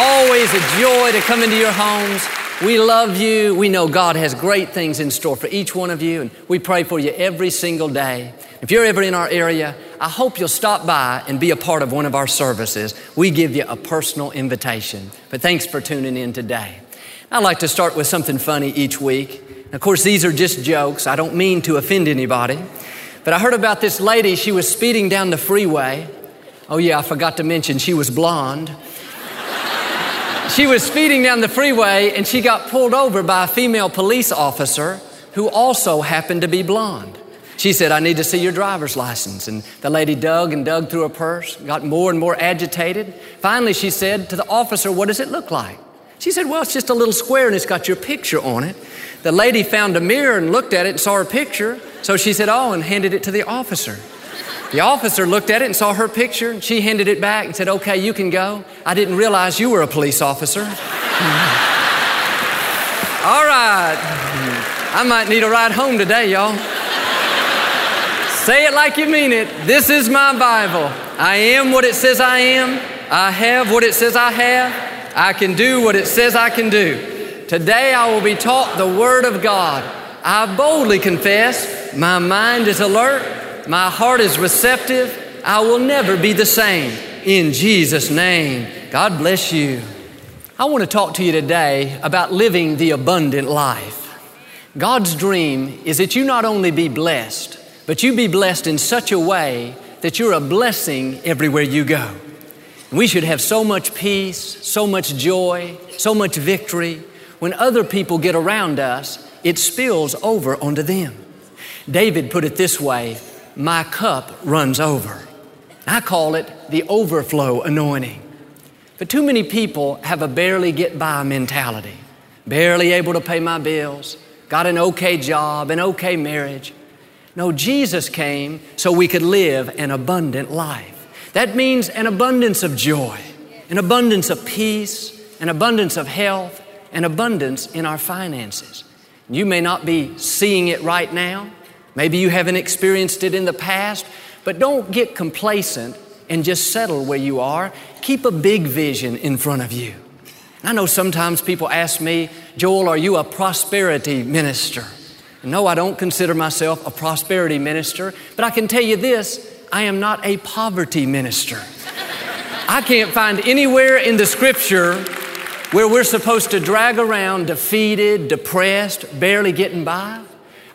Always a joy to come into your homes. We love you. We know God has great things in store for each one of you, and we pray for you every single day. If you're ever in our area, I hope you'll stop by and be a part of one of our services. We give you a personal invitation. But thanks for tuning in today. I like to start with something funny each week. Of course, these are just jokes. I don't mean to offend anybody. But I heard about this lady, she was speeding down the freeway. Oh, yeah, I forgot to mention she was blonde. She was speeding down the freeway and she got pulled over by a female police officer who also happened to be blonde. She said, I need to see your driver's license. And the lady dug and dug through her purse, got more and more agitated. Finally, she said to the officer, What does it look like? She said, Well, it's just a little square and it's got your picture on it. The lady found a mirror and looked at it and saw her picture. So she said, Oh, and handed it to the officer. The officer looked at it and saw her picture. And she handed it back and said, Okay, you can go. I didn't realize you were a police officer. All right. I might need a ride home today, y'all. Say it like you mean it. This is my Bible. I am what it says I am. I have what it says I have. I can do what it says I can do. Today I will be taught the Word of God. I boldly confess my mind is alert my heart is receptive. I will never be the same. In Jesus' name, God bless you. I want to talk to you today about living the abundant life. God's dream is that you not only be blessed, but you be blessed in such a way that you're a blessing everywhere you go. We should have so much peace, so much joy, so much victory. When other people get around us, it spills over onto them. David put it this way my cup runs over. I call it the overflow anointing. But too many people have a barely get by mentality, barely able to pay my bills, got an okay job, an okay marriage. No, Jesus came so we could live an abundant life. That means an abundance of joy, an abundance of peace, an abundance of health, an abundance in our finances. You may not be seeing it right now, Maybe you haven't experienced it in the past, but don't get complacent and just settle where you are. Keep a big vision in front of you. I know sometimes people ask me, Joel, are you a prosperity minister? No, I don't consider myself a prosperity minister, but I can tell you this I am not a poverty minister. I can't find anywhere in the scripture where we're supposed to drag around defeated, depressed, barely getting by.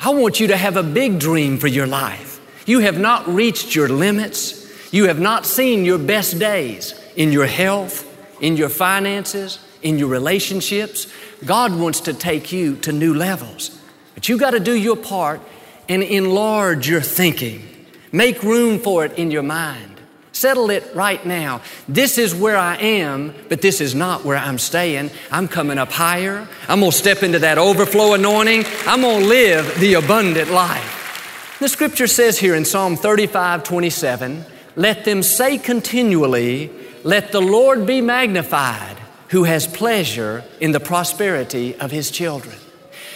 I want you to have a big dream for your life. You have not reached your limits. You have not seen your best days in your health, in your finances, in your relationships. God wants to take you to new levels. But you got to do your part and enlarge your thinking. Make room for it in your mind. Settle it right now. This is where I am, but this is not where I'm staying. I'm coming up higher. I'm going to step into that overflow anointing. I'm going to live the abundant life. The scripture says here in Psalm 35 27, let them say continually, let the Lord be magnified, who has pleasure in the prosperity of his children.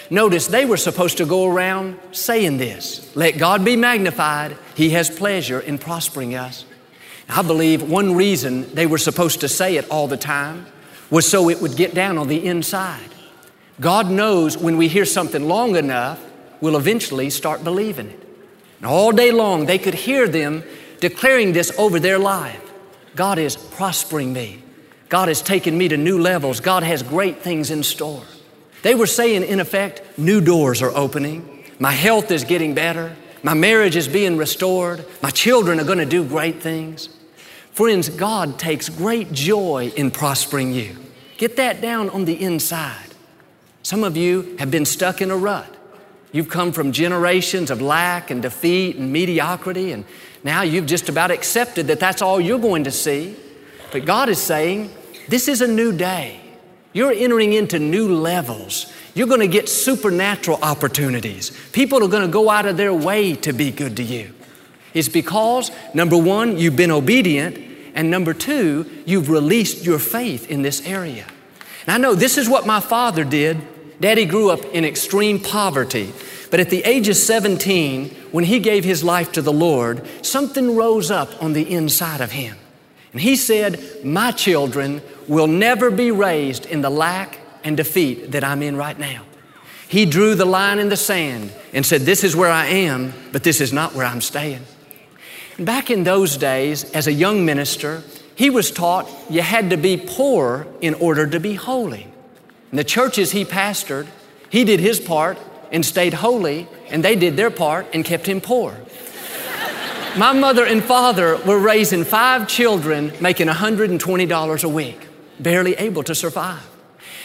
Notice they were supposed to go around saying this Let God be magnified, He has pleasure in prospering us. I believe one reason they were supposed to say it all the time was so it would get down on the inside. God knows when we hear something long enough, we'll eventually start believing it. And all day long, they could hear them declaring this over their life God is prospering me. God has taken me to new levels. God has great things in store. They were saying, in effect, new doors are opening. My health is getting better. My marriage is being restored. My children are going to do great things. Friends, God takes great joy in prospering you. Get that down on the inside. Some of you have been stuck in a rut. You've come from generations of lack and defeat and mediocrity, and now you've just about accepted that that's all you're going to see. But God is saying, This is a new day. You're entering into new levels. You're going to get supernatural opportunities. People are going to go out of their way to be good to you. It's because, number one, you've been obedient, and number two, you've released your faith in this area. And I know this is what my father did. Daddy grew up in extreme poverty. But at the age of 17, when he gave his life to the Lord, something rose up on the inside of him. And he said, My children will never be raised in the lack and defeat that I'm in right now. He drew the line in the sand and said, This is where I am, but this is not where I'm staying. Back in those days, as a young minister, he was taught you had to be poor in order to be holy. In the churches he pastored, he did his part and stayed holy, and they did their part and kept him poor. My mother and father were raising five children making $120 a week, barely able to survive.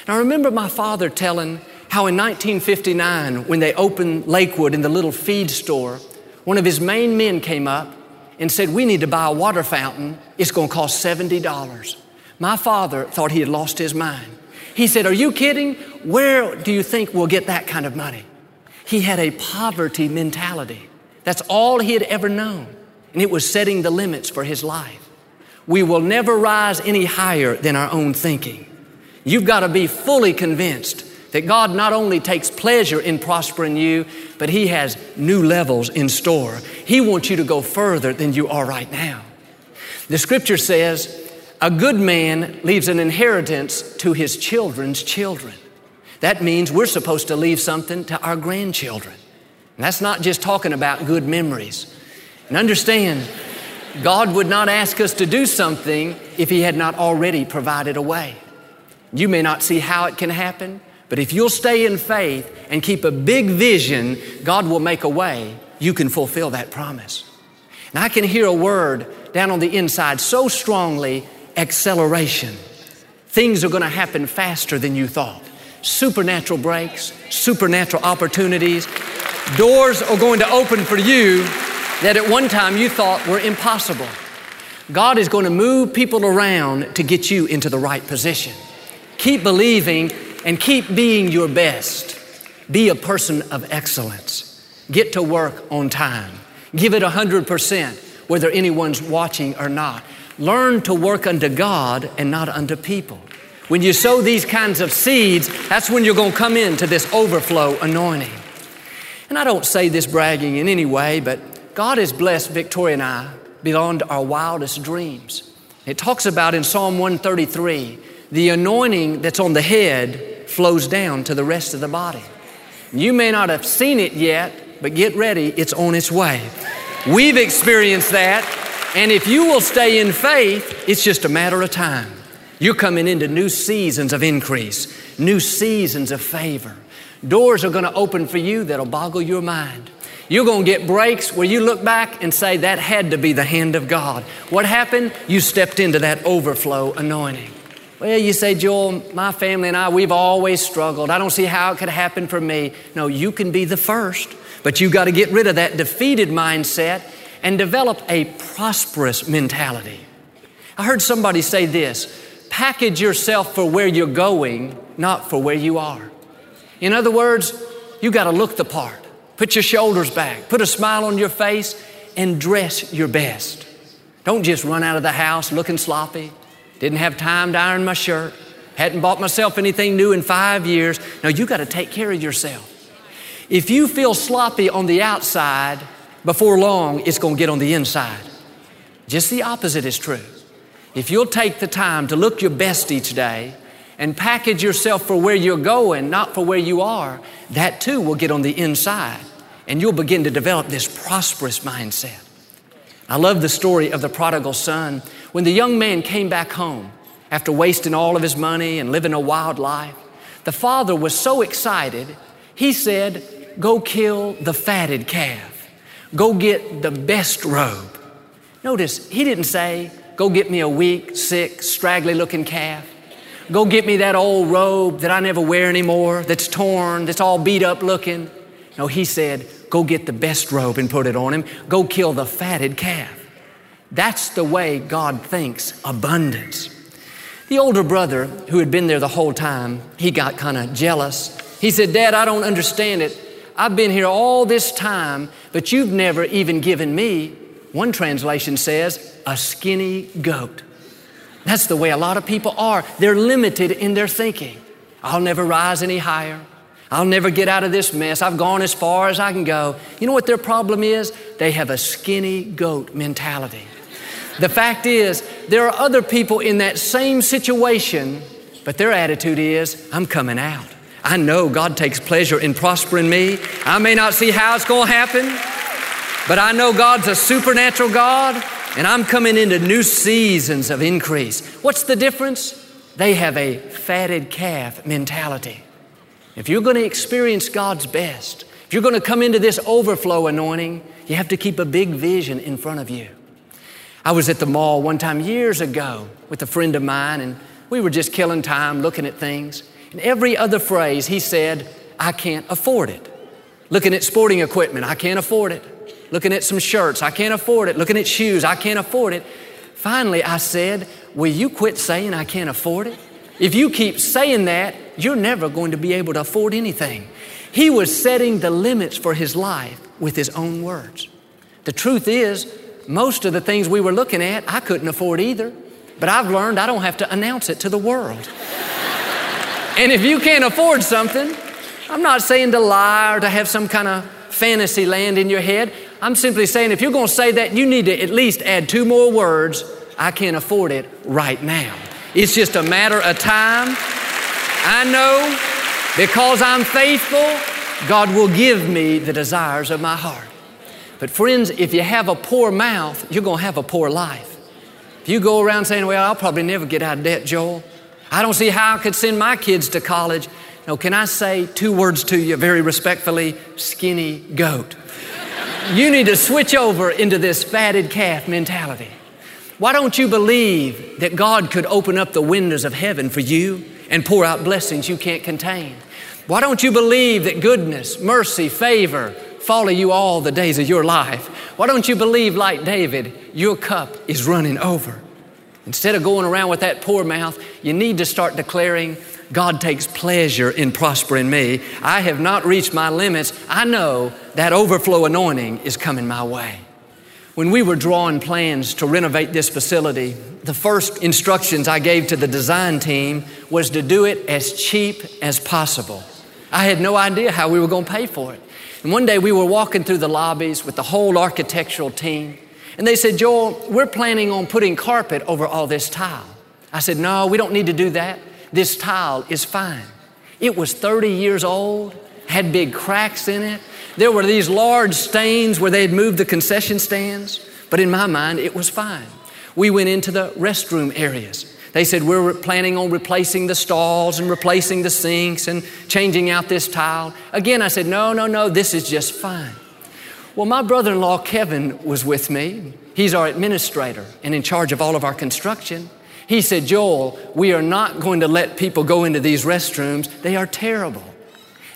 And I remember my father telling how in 1959, when they opened Lakewood in the little feed store, one of his main men came up and said, We need to buy a water fountain. It's going to cost $70. My father thought he had lost his mind. He said, Are you kidding? Where do you think we'll get that kind of money? He had a poverty mentality. That's all he had ever known. And it was setting the limits for his life. We will never rise any higher than our own thinking. You've got to be fully convinced that God not only takes pleasure in prospering you, but He has new levels in store. He wants you to go further than you are right now. The scripture says, a good man leaves an inheritance to his children's children. That means we're supposed to leave something to our grandchildren. And that's not just talking about good memories. And understand, God would not ask us to do something if He had not already provided a way. You may not see how it can happen, but if you'll stay in faith and keep a big vision, God will make a way. You can fulfill that promise. And I can hear a word down on the inside so strongly acceleration. Things are going to happen faster than you thought. Supernatural breaks, supernatural opportunities. Doors are going to open for you that at one time you thought were impossible. God is going to move people around to get you into the right position. Keep believing and keep being your best. Be a person of excellence. Get to work on time. Give it 100%, whether anyone's watching or not. Learn to work unto God and not unto people. When you sow these kinds of seeds, that's when you're going to come into this overflow anointing. And I don't say this bragging in any way, but God has blessed Victoria and I beyond our wildest dreams. It talks about in Psalm 133 the anointing that's on the head flows down to the rest of the body. You may not have seen it yet, but get ready, it's on its way. We've experienced that, and if you will stay in faith, it's just a matter of time. You're coming into new seasons of increase, new seasons of favor. Doors are going to open for you that'll boggle your mind. You're going to get breaks where you look back and say, That had to be the hand of God. What happened? You stepped into that overflow anointing. Well, you say, Joel, my family and I, we've always struggled. I don't see how it could happen for me. No, you can be the first, but you've got to get rid of that defeated mindset and develop a prosperous mentality. I heard somebody say this package yourself for where you're going, not for where you are. In other words, you got to look the part, put your shoulders back, put a smile on your face, and dress your best. Don't just run out of the house looking sloppy. Didn't have time to iron my shirt. Hadn't bought myself anything new in five years. No, you got to take care of yourself. If you feel sloppy on the outside, before long, it's going to get on the inside. Just the opposite is true. If you'll take the time to look your best each day and package yourself for where you're going, not for where you are, that too will get on the inside and you'll begin to develop this prosperous mindset. I love the story of the prodigal son when the young man came back home after wasting all of his money and living a wild life, the father was so excited, he said, Go kill the fatted calf. Go get the best robe. Notice, he didn't say, Go get me a weak, sick, straggly looking calf. Go get me that old robe that I never wear anymore, that's torn, that's all beat up looking. No, he said, Go get the best robe and put it on him. Go kill the fatted calf. That's the way God thinks abundance. The older brother, who had been there the whole time, he got kind of jealous He said, Dad, I don't understand it. I've been here all this time, but you've never even given me, one translation says, a skinny goat. That's the way a lot of people are. They're limited in their thinking. I'll never rise any higher. I'll never get out of this mess. I've gone as far as I can go. You know what their problem is? They have a skinny goat mentality. The fact is, there are other people in that same situation, but their attitude is, I'm coming out. I know God takes pleasure in prospering me. I may not see how it's going to happen, but I know God's a supernatural God, and I'm coming into new seasons of increase. What's the difference? They have a fatted calf mentality. If you're going to experience God's best, if you're going to come into this overflow anointing, you have to keep a big vision in front of you. I was at the mall one time years ago with a friend of mine, and we were just killing time looking at things. And every other phrase he said, I can't afford it. Looking at sporting equipment, I can't afford it. Looking at some shirts, I can't afford it. Looking at shoes, I can't afford it. Finally, I said, Will you quit saying I can't afford it? If you keep saying that, you're never going to be able to afford anything. He was setting the limits for his life with his own words. The truth is, most of the things we were looking at, I couldn't afford either. But I've learned I don't have to announce it to the world. and if you can't afford something, I'm not saying to lie or to have some kind of fantasy land in your head. I'm simply saying if you're going to say that, you need to at least add two more words I can't afford it right now. It's just a matter of time. I know because I'm faithful, God will give me the desires of my heart. But, friends, if you have a poor mouth, you're going to have a poor life. If you go around saying, Well, I'll probably never get out of debt, Joel, I don't see how I could send my kids to college. No, can I say two words to you very respectfully? Skinny goat. you need to switch over into this fatted calf mentality. Why don't you believe that God could open up the windows of heaven for you and pour out blessings you can't contain? Why don't you believe that goodness, mercy, favor follow you all the days of your life? Why don't you believe, like David, your cup is running over? Instead of going around with that poor mouth, you need to start declaring, God takes pleasure in prospering me. I have not reached my limits. I know that overflow anointing is coming my way. When we were drawing plans to renovate this facility, the first instructions I gave to the design team was to do it as cheap as possible. I had no idea how we were going to pay for it. And one day we were walking through the lobbies with the whole architectural team, and they said, Joel, we're planning on putting carpet over all this tile. I said, No, we don't need to do that. This tile is fine. It was 30 years old, had big cracks in it, there were these large stains where they had moved the concession stands, but in my mind, it was fine. We went into the restroom areas. They said, We're planning on replacing the stalls and replacing the sinks and changing out this tile. Again, I said, No, no, no, this is just fine. Well, my brother in law, Kevin, was with me. He's our administrator and in charge of all of our construction. He said, Joel, we are not going to let people go into these restrooms. They are terrible.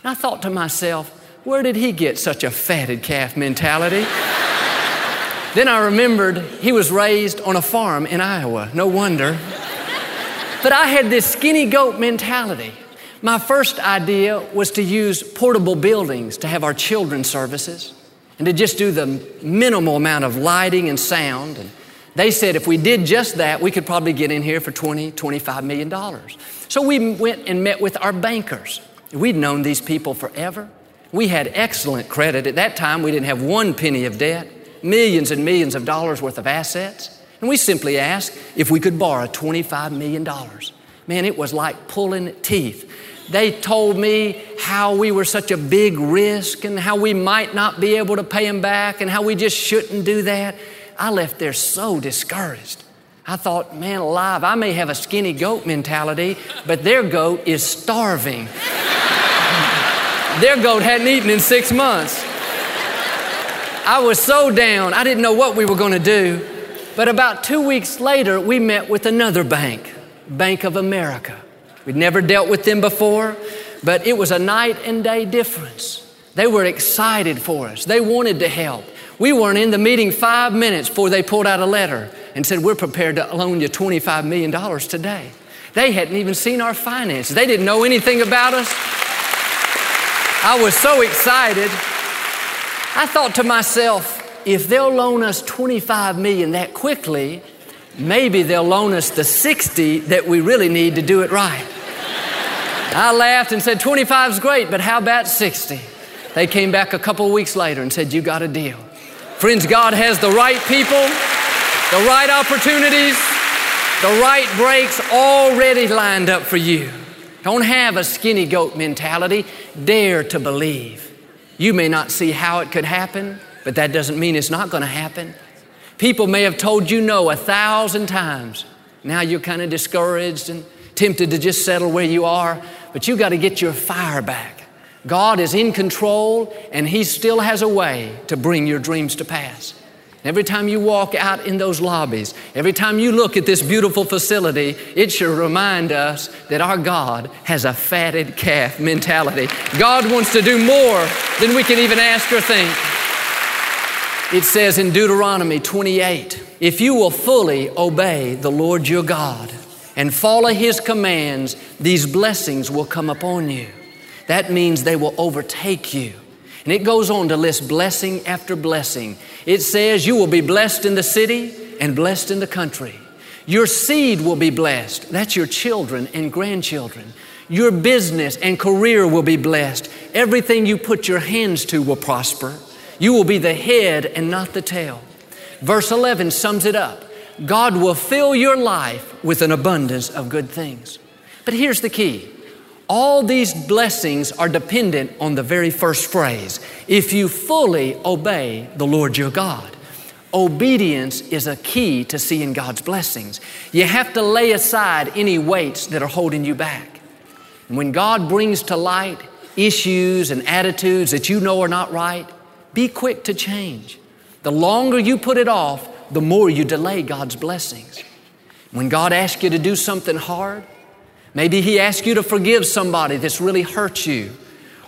And I thought to myself, where did he get such a fatted calf mentality? then I remembered he was raised on a farm in Iowa. No wonder. But I had this skinny goat mentality. My first idea was to use portable buildings to have our children's services and to just do the minimal amount of lighting and sound. And they said if we did just that, we could probably get in here for 20, 25 million dollars. So we went and met with our bankers. We'd known these people forever. We had excellent credit. At that time, we didn't have one penny of debt, millions and millions of dollars worth of assets. And we simply asked if we could borrow $25 million. Man, it was like pulling teeth. They told me how we were such a big risk and how we might not be able to pay them back and how we just shouldn't do that. I left there so discouraged. I thought, man, alive, I may have a skinny goat mentality, but their goat is starving. Their goat hadn't eaten in six months. I was so down, I didn't know what we were going to do. But about two weeks later, we met with another bank, Bank of America. We'd never dealt with them before, but it was a night and day difference. They were excited for us, they wanted to help. We weren't in the meeting five minutes before they pulled out a letter and said, We're prepared to loan you $25 million today. They hadn't even seen our finances, they didn't know anything about us. I was so excited. I thought to myself, if they'll loan us 25 million that quickly, maybe they'll loan us the 60 that we really need to do it right. I laughed and said, 25 is great, but how about 60? They came back a couple weeks later and said, You got a deal. Friends, God has the right people, the right opportunities, the right breaks already lined up for you. Don't have a skinny goat mentality. Dare to believe. You may not see how it could happen, but that doesn't mean it's not going to happen. People may have told you no a thousand times. Now you're kind of discouraged and tempted to just settle where you are, but you got to get your fire back. God is in control and He still has a way to bring your dreams to pass. Every time you walk out in those lobbies, every time you look at this beautiful facility, it should remind us that our God has a fatted calf mentality. God wants to do more than we can even ask or think. It says in Deuteronomy 28 if you will fully obey the Lord your God and follow his commands, these blessings will come upon you. That means they will overtake you. And it goes on to list blessing after blessing. It says, You will be blessed in the city and blessed in the country. Your seed will be blessed. That's your children and grandchildren. Your business and career will be blessed. Everything you put your hands to will prosper. You will be the head and not the tail. Verse 11 sums it up God will fill your life with an abundance of good things. But here's the key all these blessings are dependent on the very first phrase if you fully obey the Lord your God. Obedience is a key to seeing God's blessings. You have to lay aside any weights that are holding you back. When God brings to light issues and attitudes that you know are not right, be quick to change. The longer you put it off, the more you delay God's blessings. When God asks you to do something hard, Maybe He asks you to forgive somebody that's really hurt you,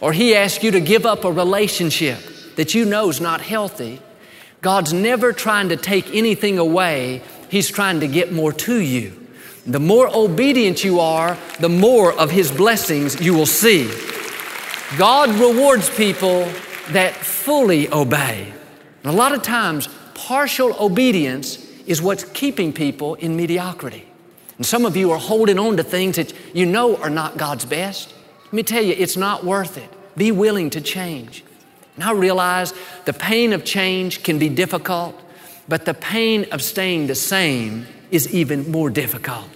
or He asks you to give up a relationship that you know is not healthy. God's never trying to take anything away, He's trying to get more to you. The more obedient you are, the more of His blessings you will see. God rewards people that fully obey. And a lot of times, partial obedience is what's keeping people in mediocrity. And some of you are holding on to things that you know are not God's best. Let me tell you, it's not worth it. Be willing to change. And I realize the pain of change can be difficult, but the pain of staying the same is even more difficult.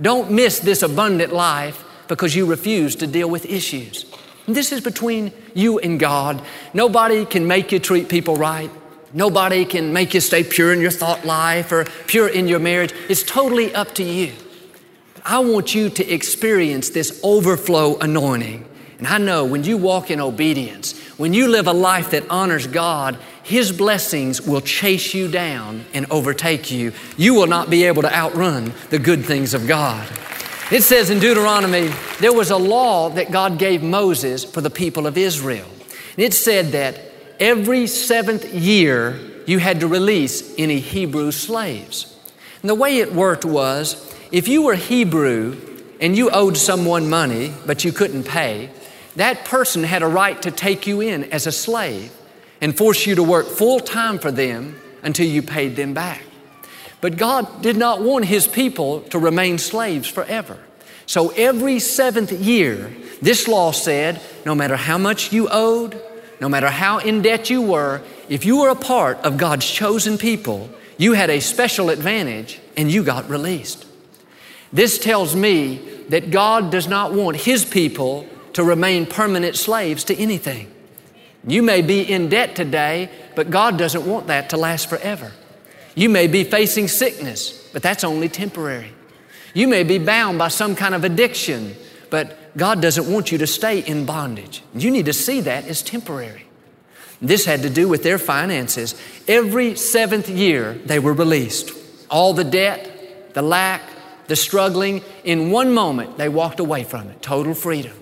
Don't miss this abundant life because you refuse to deal with issues. This is between you and God. Nobody can make you treat people right. Nobody can make you stay pure in your thought life or pure in your marriage. It's totally up to you. I want you to experience this overflow anointing. And I know when you walk in obedience, when you live a life that honors God, His blessings will chase you down and overtake you. You will not be able to outrun the good things of God. It says in Deuteronomy, there was a law that God gave Moses for the people of Israel. it said that every seventh year you had to release any Hebrew slaves. And the way it worked was if you were Hebrew and you owed someone money but you couldn't pay, that person had a right to take you in as a slave and force you to work full time for them until you paid them back. But God did not want His people to remain slaves forever. So every seventh year, this law said no matter how much you owed, no matter how in debt you were, if you were a part of God's chosen people, you had a special advantage and you got released. This tells me that God does not want His people to remain permanent slaves to anything. You may be in debt today, but God doesn't want that to last forever. You may be facing sickness, but that's only temporary. You may be bound by some kind of addiction, but God doesn't want you to stay in bondage. You need to see that as temporary. This had to do with their finances. Every seventh year, they were released. All the debt, the lack, the struggling, in one moment, they walked away from it. Total freedom.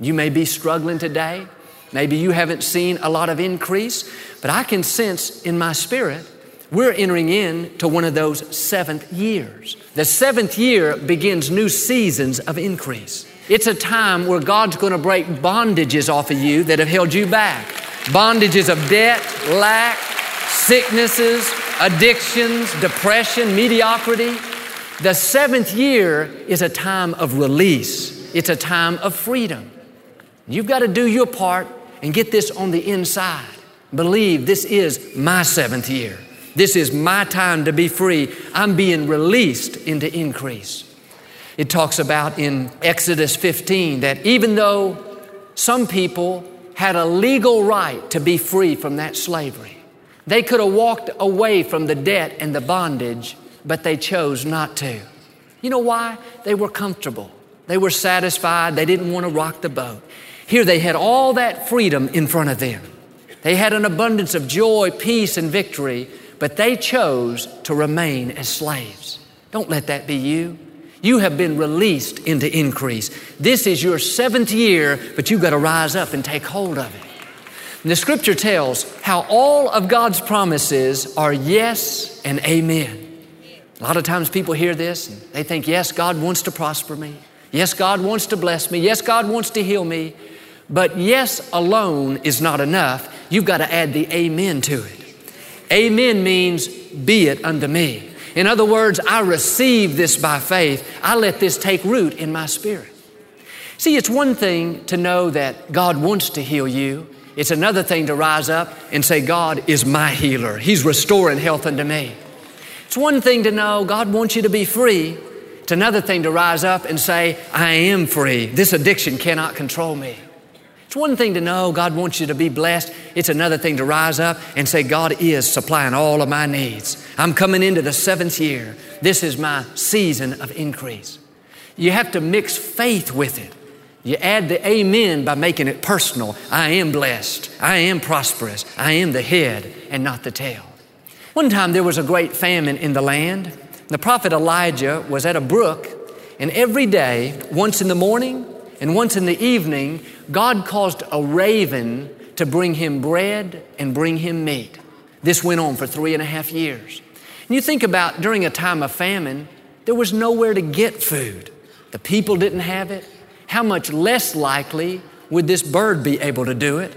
You may be struggling today. Maybe you haven't seen a lot of increase, but I can sense in my spirit we're entering into one of those seventh years. The seventh year begins new seasons of increase. It's a time where God's going to break bondages off of you that have held you back. Bondages of debt, lack, sicknesses, addictions, depression, mediocrity. The seventh year is a time of release, it's a time of freedom. You've got to do your part and get this on the inside. Believe this is my seventh year. This is my time to be free. I'm being released into increase. It talks about in Exodus 15 that even though some people had a legal right to be free from that slavery, they could have walked away from the debt and the bondage, but they chose not to. You know why? They were comfortable. They were satisfied. They didn't want to rock the boat. Here they had all that freedom in front of them. They had an abundance of joy, peace, and victory, but they chose to remain as slaves. Don't let that be you. You have been released into increase. This is your seventh year, but you've got to rise up and take hold of it. And the scripture tells how all of God's promises are yes and amen. A lot of times people hear this and they think, yes, God wants to prosper me. Yes, God wants to bless me. Yes, God wants to heal me. But yes alone is not enough. You've got to add the amen to it. Amen means, be it unto me. In other words, I receive this by faith. I let this take root in my spirit. See, it's one thing to know that God wants to heal you. It's another thing to rise up and say, God is my healer. He's restoring health unto me. It's one thing to know God wants you to be free. It's another thing to rise up and say, I am free. This addiction cannot control me. It's one thing to know God wants you to be blessed. It's another thing to rise up and say, God is supplying all of my needs. I'm coming into the seventh year. This is my season of increase. You have to mix faith with it. You add the amen by making it personal. I am blessed. I am prosperous. I am the head and not the tail. One time there was a great famine in the land. The prophet Elijah was at a brook, and every day, once in the morning and once in the evening, God caused a raven to bring him bread and bring him meat. This went on for three and a half years. And you think about during a time of famine, there was nowhere to get food. The people didn't have it. How much less likely would this bird be able to do it?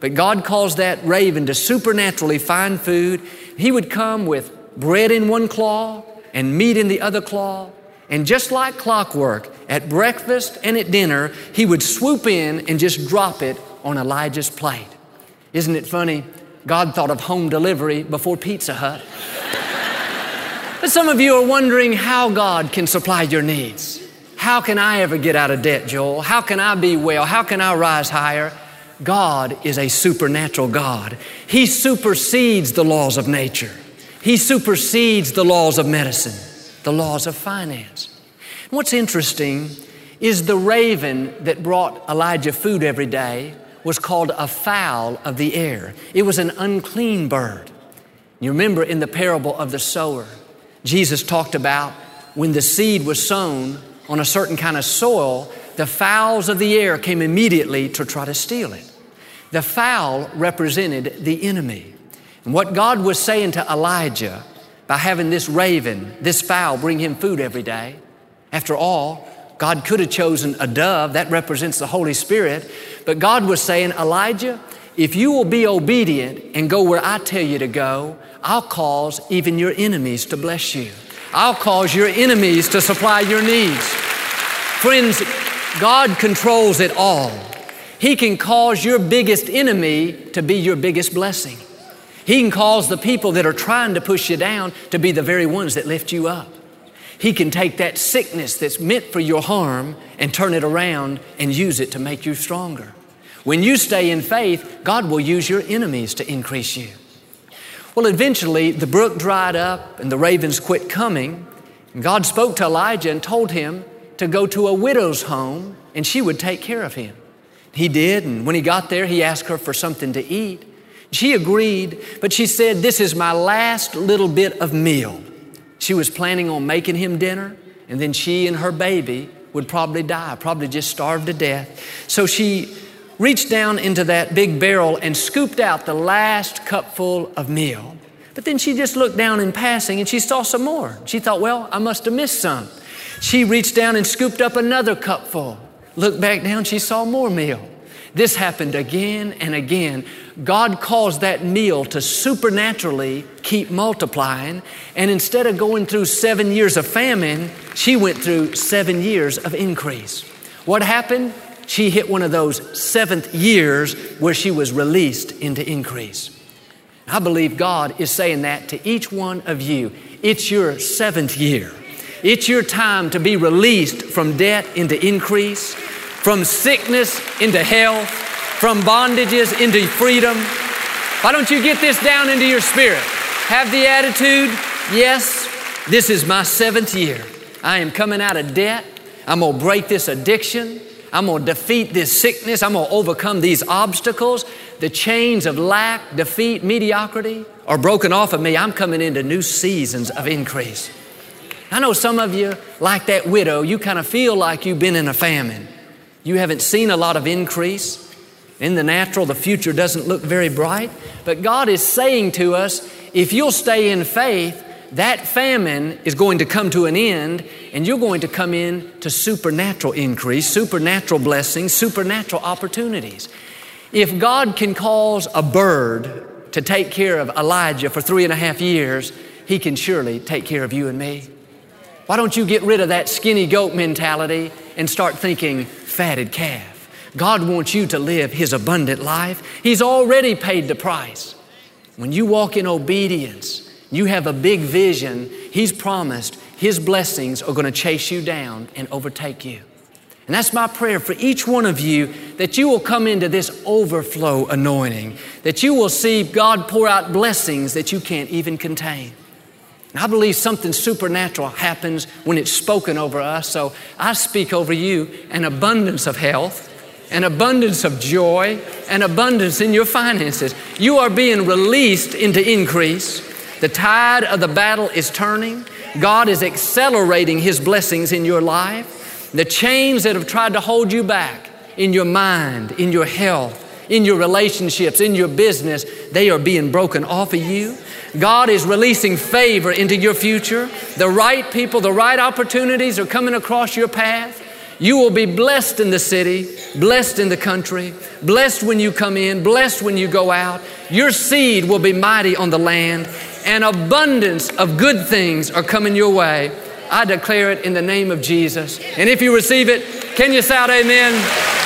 But God caused that raven to supernaturally find food. He would come with bread in one claw and meat in the other claw. And just like clockwork, at breakfast and at dinner, he would swoop in and just drop it on Elijah's plate. Isn't it funny? God thought of home delivery before Pizza Hut. but some of you are wondering how God can supply your needs. How can I ever get out of debt, Joel? How can I be well? How can I rise higher? God is a supernatural God. He supersedes the laws of nature. He supersedes the laws of medicine, the laws of finance. What's interesting is the raven that brought Elijah food every day was called a fowl of the air. It was an unclean bird. You remember in the parable of the sower, Jesus talked about when the seed was sown on a certain kind of soil, the fowls of the air came immediately to try to steal it. The fowl represented the enemy. And what God was saying to Elijah by having this raven, this fowl, bring him food every day, after all, God could have chosen a dove, that represents the Holy Spirit. But God was saying, Elijah, if you will be obedient and go where I tell you to go, I'll cause even your enemies to bless you. I'll cause your enemies to supply your needs. Friends, God controls it all. He can cause your biggest enemy to be your biggest blessing. He can cause the people that are trying to push you down to be the very ones that lift you up. He can take that sickness that's meant for your harm and turn it around and use it to make you stronger. When you stay in faith, God will use your enemies to increase you. Well, eventually, the brook dried up and the ravens quit coming. And God spoke to Elijah and told him to go to a widow's home and she would take care of him. He did, and when he got there, he asked her for something to eat. She agreed, but she said, This is my last little bit of meal. She was planning on making him dinner, and then she and her baby would probably die, probably just starve to death. So she reached down into that big barrel and scooped out the last cupful of meal. But then she just looked down in passing and she saw some more. She thought, well, I must have missed some. She reached down and scooped up another cupful. Looked back down, she saw more meal. This happened again and again. God caused that meal to supernaturally keep multiplying. And instead of going through seven years of famine, she went through seven years of increase. What happened? She hit one of those seventh years where she was released into increase. I believe God is saying that to each one of you. It's your seventh year. It's your time to be released from debt into increase, from sickness into health, from bondages into freedom. Why don't you get this down into your spirit? Have the attitude, yes, this is my seventh year. I am coming out of debt. I'm gonna break this addiction. I'm gonna defeat this sickness. I'm gonna overcome these obstacles. The chains of lack, defeat, mediocrity are broken off of me. I'm coming into new seasons of increase. I know some of you, like that widow, you kind of feel like you've been in a famine. You haven't seen a lot of increase. In the natural, the future doesn't look very bright. But God is saying to us if you'll stay in faith, that famine is going to come to an end and you're going to come in to supernatural increase, supernatural blessings, supernatural opportunities. If God can cause a bird to take care of Elijah for three and a half years, He can surely take care of you and me. Why don't you get rid of that skinny goat mentality and start thinking fatted calf? God wants you to live His abundant life. He's already paid the price. When you walk in obedience, you have a big vision. He's promised His blessings are going to chase you down and overtake you. And that's my prayer for each one of you that you will come into this overflow anointing, that you will see God pour out blessings that you can't even contain. And I believe something supernatural happens when it's spoken over us. So I speak over you an abundance of health, an abundance of joy, an abundance in your finances. You are being released into increase. The tide of the battle is turning. God is accelerating His blessings in your life. The chains that have tried to hold you back in your mind, in your health, in your relationships, in your business, they are being broken off of you. God is releasing favor into your future. The right people, the right opportunities are coming across your path. You will be blessed in the city, blessed in the country, blessed when you come in, blessed when you go out. Your seed will be mighty on the land, and abundance of good things are coming your way. I declare it in the name of Jesus. And if you receive it, can you shout amen?